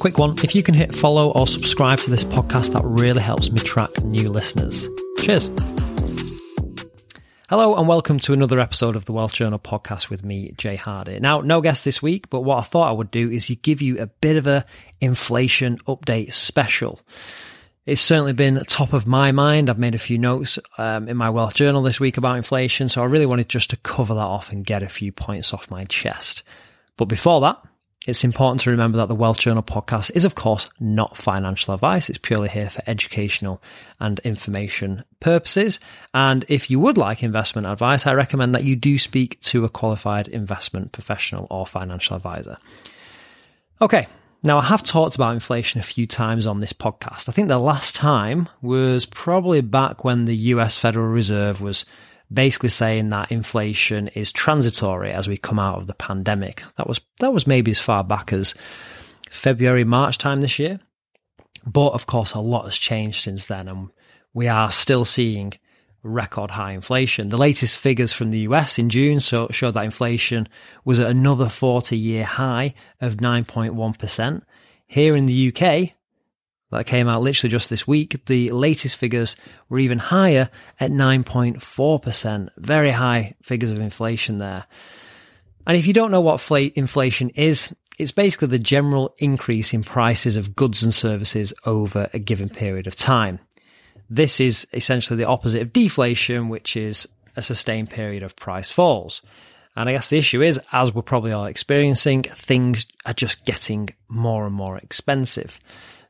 Quick one if you can hit follow or subscribe to this podcast, that really helps me track new listeners. Cheers. Hello and welcome to another episode of the Wealth Journal podcast with me, Jay Hardy. Now, no guest this week, but what I thought I would do is give you a bit of a inflation update special. It's certainly been top of my mind. I've made a few notes um, in my wealth journal this week about inflation, so I really wanted just to cover that off and get a few points off my chest. But before that, it's important to remember that the Wealth Journal podcast is, of course, not financial advice. It's purely here for educational and information purposes. And if you would like investment advice, I recommend that you do speak to a qualified investment professional or financial advisor. Okay, now, I have talked about inflation a few times on this podcast. I think the last time was probably back when the US Federal Reserve was basically saying that inflation is transitory as we come out of the pandemic. That was that was maybe as far back as February, March time this year. But of course, a lot has changed since then, and we are still seeing record high inflation. The latest figures from the US in June showed that inflation was at another 40 year high of 9.1%. Here in the UK, that came out literally just this week, the latest figures were even higher at 9.4%. Very high figures of inflation there. And if you don't know what inflation is, it's basically the general increase in prices of goods and services over a given period of time. This is essentially the opposite of deflation, which is a sustained period of price falls. And I guess the issue is, as we're probably all experiencing, things are just getting more and more expensive.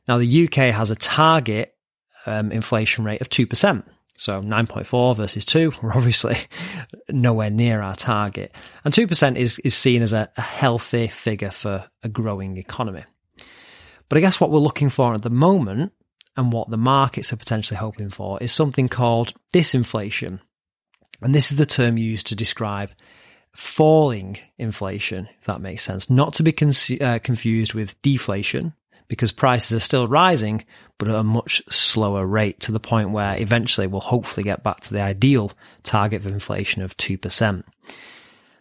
Now, the UK has a target um, inflation rate of 2%. So 9.4 versus 2, we're obviously nowhere near our target. And 2% is, is seen as a, a healthy figure for a growing economy. But I guess what we're looking for at the moment and what the markets are potentially hoping for is something called disinflation. And this is the term used to describe falling inflation, if that makes sense. Not to be con- uh, confused with deflation, because prices are still rising, but at a much slower rate to the point where eventually we'll hopefully get back to the ideal target of inflation of 2%.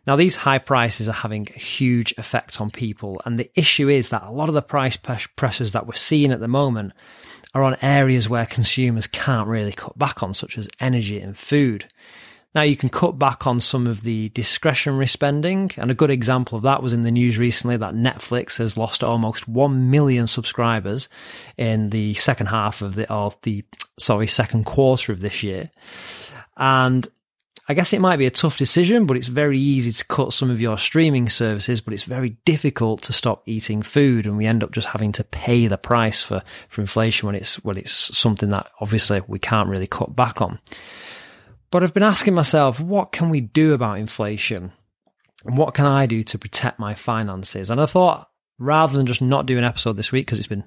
Now, these high prices are having a huge effect on people. And the issue is that a lot of the price pressures that we're seeing at the moment are on areas where consumers can't really cut back on, such as energy and food. Now, you can cut back on some of the discretionary spending, and a good example of that was in the news recently that Netflix has lost almost 1 million subscribers in the second half of the, or the, sorry, second quarter of this year. And I guess it might be a tough decision, but it's very easy to cut some of your streaming services, but it's very difficult to stop eating food. And we end up just having to pay the price for, for inflation when it's, when it's something that obviously we can't really cut back on. But I've been asking myself, what can we do about inflation? And what can I do to protect my finances? And I thought, rather than just not do an episode this week, because it's been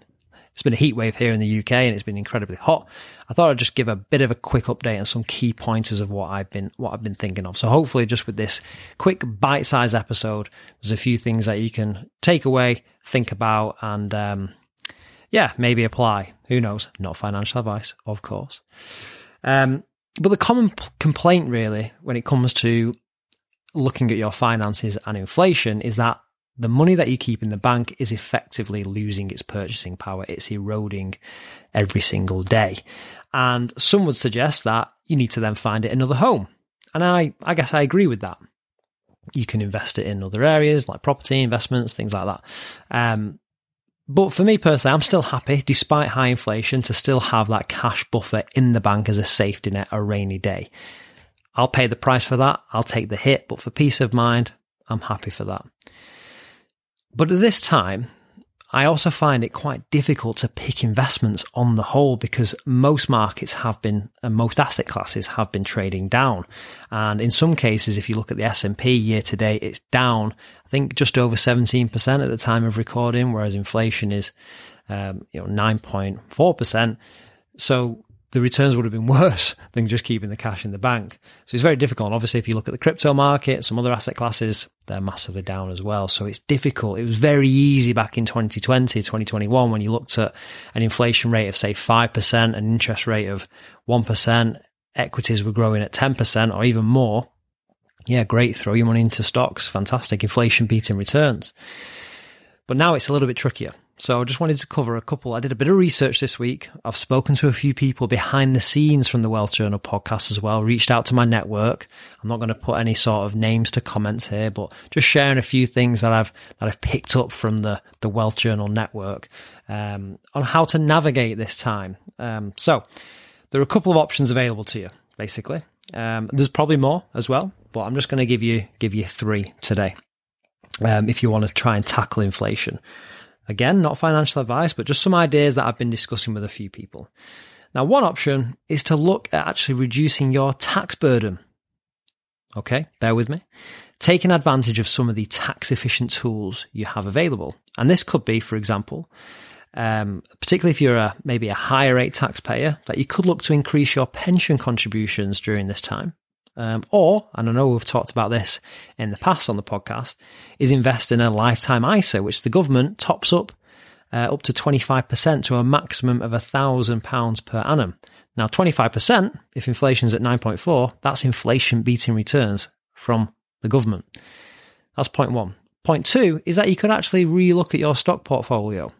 it's been a heat wave here in the UK and it's been incredibly hot. I thought I'd just give a bit of a quick update and some key pointers of what I've been what I've been thinking of. So hopefully just with this quick bite-sized episode, there's a few things that you can take away, think about and um, yeah, maybe apply. Who knows? Not financial advice, of course. Um, but the common p- complaint really when it comes to looking at your finances and inflation is that the money that you keep in the bank is effectively losing its purchasing power. It's eroding every single day. And some would suggest that you need to then find it another home. And I, I guess I agree with that. You can invest it in other areas like property investments, things like that. Um, but for me personally, I'm still happy, despite high inflation, to still have that cash buffer in the bank as a safety net, a rainy day. I'll pay the price for that. I'll take the hit, but for peace of mind, I'm happy for that. But at this time, I also find it quite difficult to pick investments on the whole because most markets have been and most asset classes have been trading down. And in some cases, if you look at the S&P year to date, it's down, I think just over 17% at the time of recording, whereas inflation is, um, you know, 9.4%. So the returns would have been worse than just keeping the cash in the bank. So it's very difficult. And obviously, if you look at the crypto market, some other asset classes, they're massively down as well. So it's difficult. It was very easy back in 2020, 2021, when you looked at an inflation rate of, say, 5%, an interest rate of 1%, equities were growing at 10% or even more. Yeah, great. Throw your money into stocks. Fantastic. Inflation beating returns. But now it's a little bit trickier. So I just wanted to cover a couple. I did a bit of research this week. I've spoken to a few people behind the scenes from the Wealth Journal podcast as well, reached out to my network. I'm not going to put any sort of names to comments here, but just sharing a few things that I've, that I've picked up from the, the Wealth Journal network, um, on how to navigate this time. Um, so there are a couple of options available to you, basically. Um, there's probably more as well, but I'm just going to give you, give you three today. Um, if you want to try and tackle inflation. Again, not financial advice, but just some ideas that I've been discussing with a few people. Now, one option is to look at actually reducing your tax burden. Okay, bear with me. Taking advantage of some of the tax efficient tools you have available. And this could be, for example, um, particularly if you're a, maybe a higher rate taxpayer, that you could look to increase your pension contributions during this time. Um, or, and I know we've talked about this in the past on the podcast, is invest in a lifetime ISA, which the government tops up uh, up to 25% to a maximum of £1,000 per annum. Now, 25%, if inflation's at 9.4, that's inflation beating returns from the government. That's point one. Point two is that you could actually relook at your stock portfolio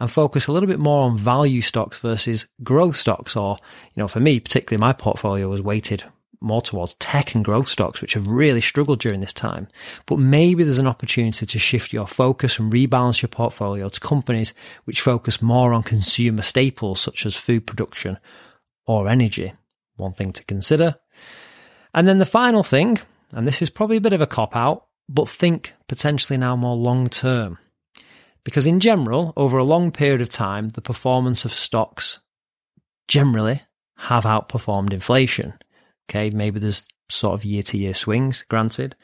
and focus a little bit more on value stocks versus growth stocks. Or, you know, for me, particularly my portfolio was weighted more towards tech and growth stocks, which have really struggled during this time. But maybe there's an opportunity to shift your focus and rebalance your portfolio to companies which focus more on consumer staples such as food production or energy. One thing to consider. And then the final thing, and this is probably a bit of a cop out, but think potentially now more long term. Because in general, over a long period of time, the performance of stocks generally have outperformed inflation. Okay, maybe there's sort of year to year swings, granted.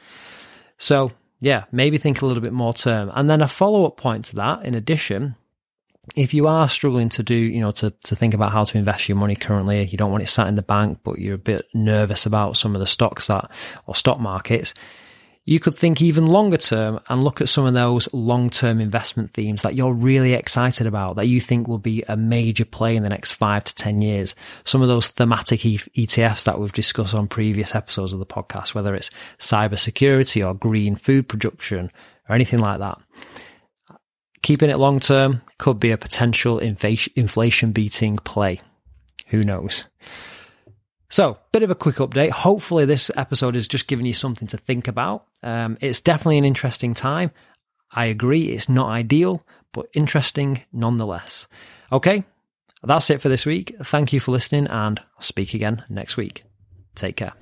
So, yeah, maybe think a little bit more term. And then a follow up point to that, in addition, if you are struggling to do, you know, to, to think about how to invest your money currently, you don't want it sat in the bank, but you're a bit nervous about some of the stocks that, or stock markets, you could think even longer term and look at some of those long term investment themes that you're really excited about, that you think will be a major play in the next five to 10 years. Some of those thematic ETFs that we've discussed on previous episodes of the podcast, whether it's cybersecurity or green food production or anything like that. Keeping it long term could be a potential inflation beating play. Who knows? So, bit of a quick update. Hopefully, this episode has just given you something to think about. Um, it's definitely an interesting time. I agree, it's not ideal, but interesting nonetheless. Okay, that's it for this week. Thank you for listening, and I'll speak again next week. Take care.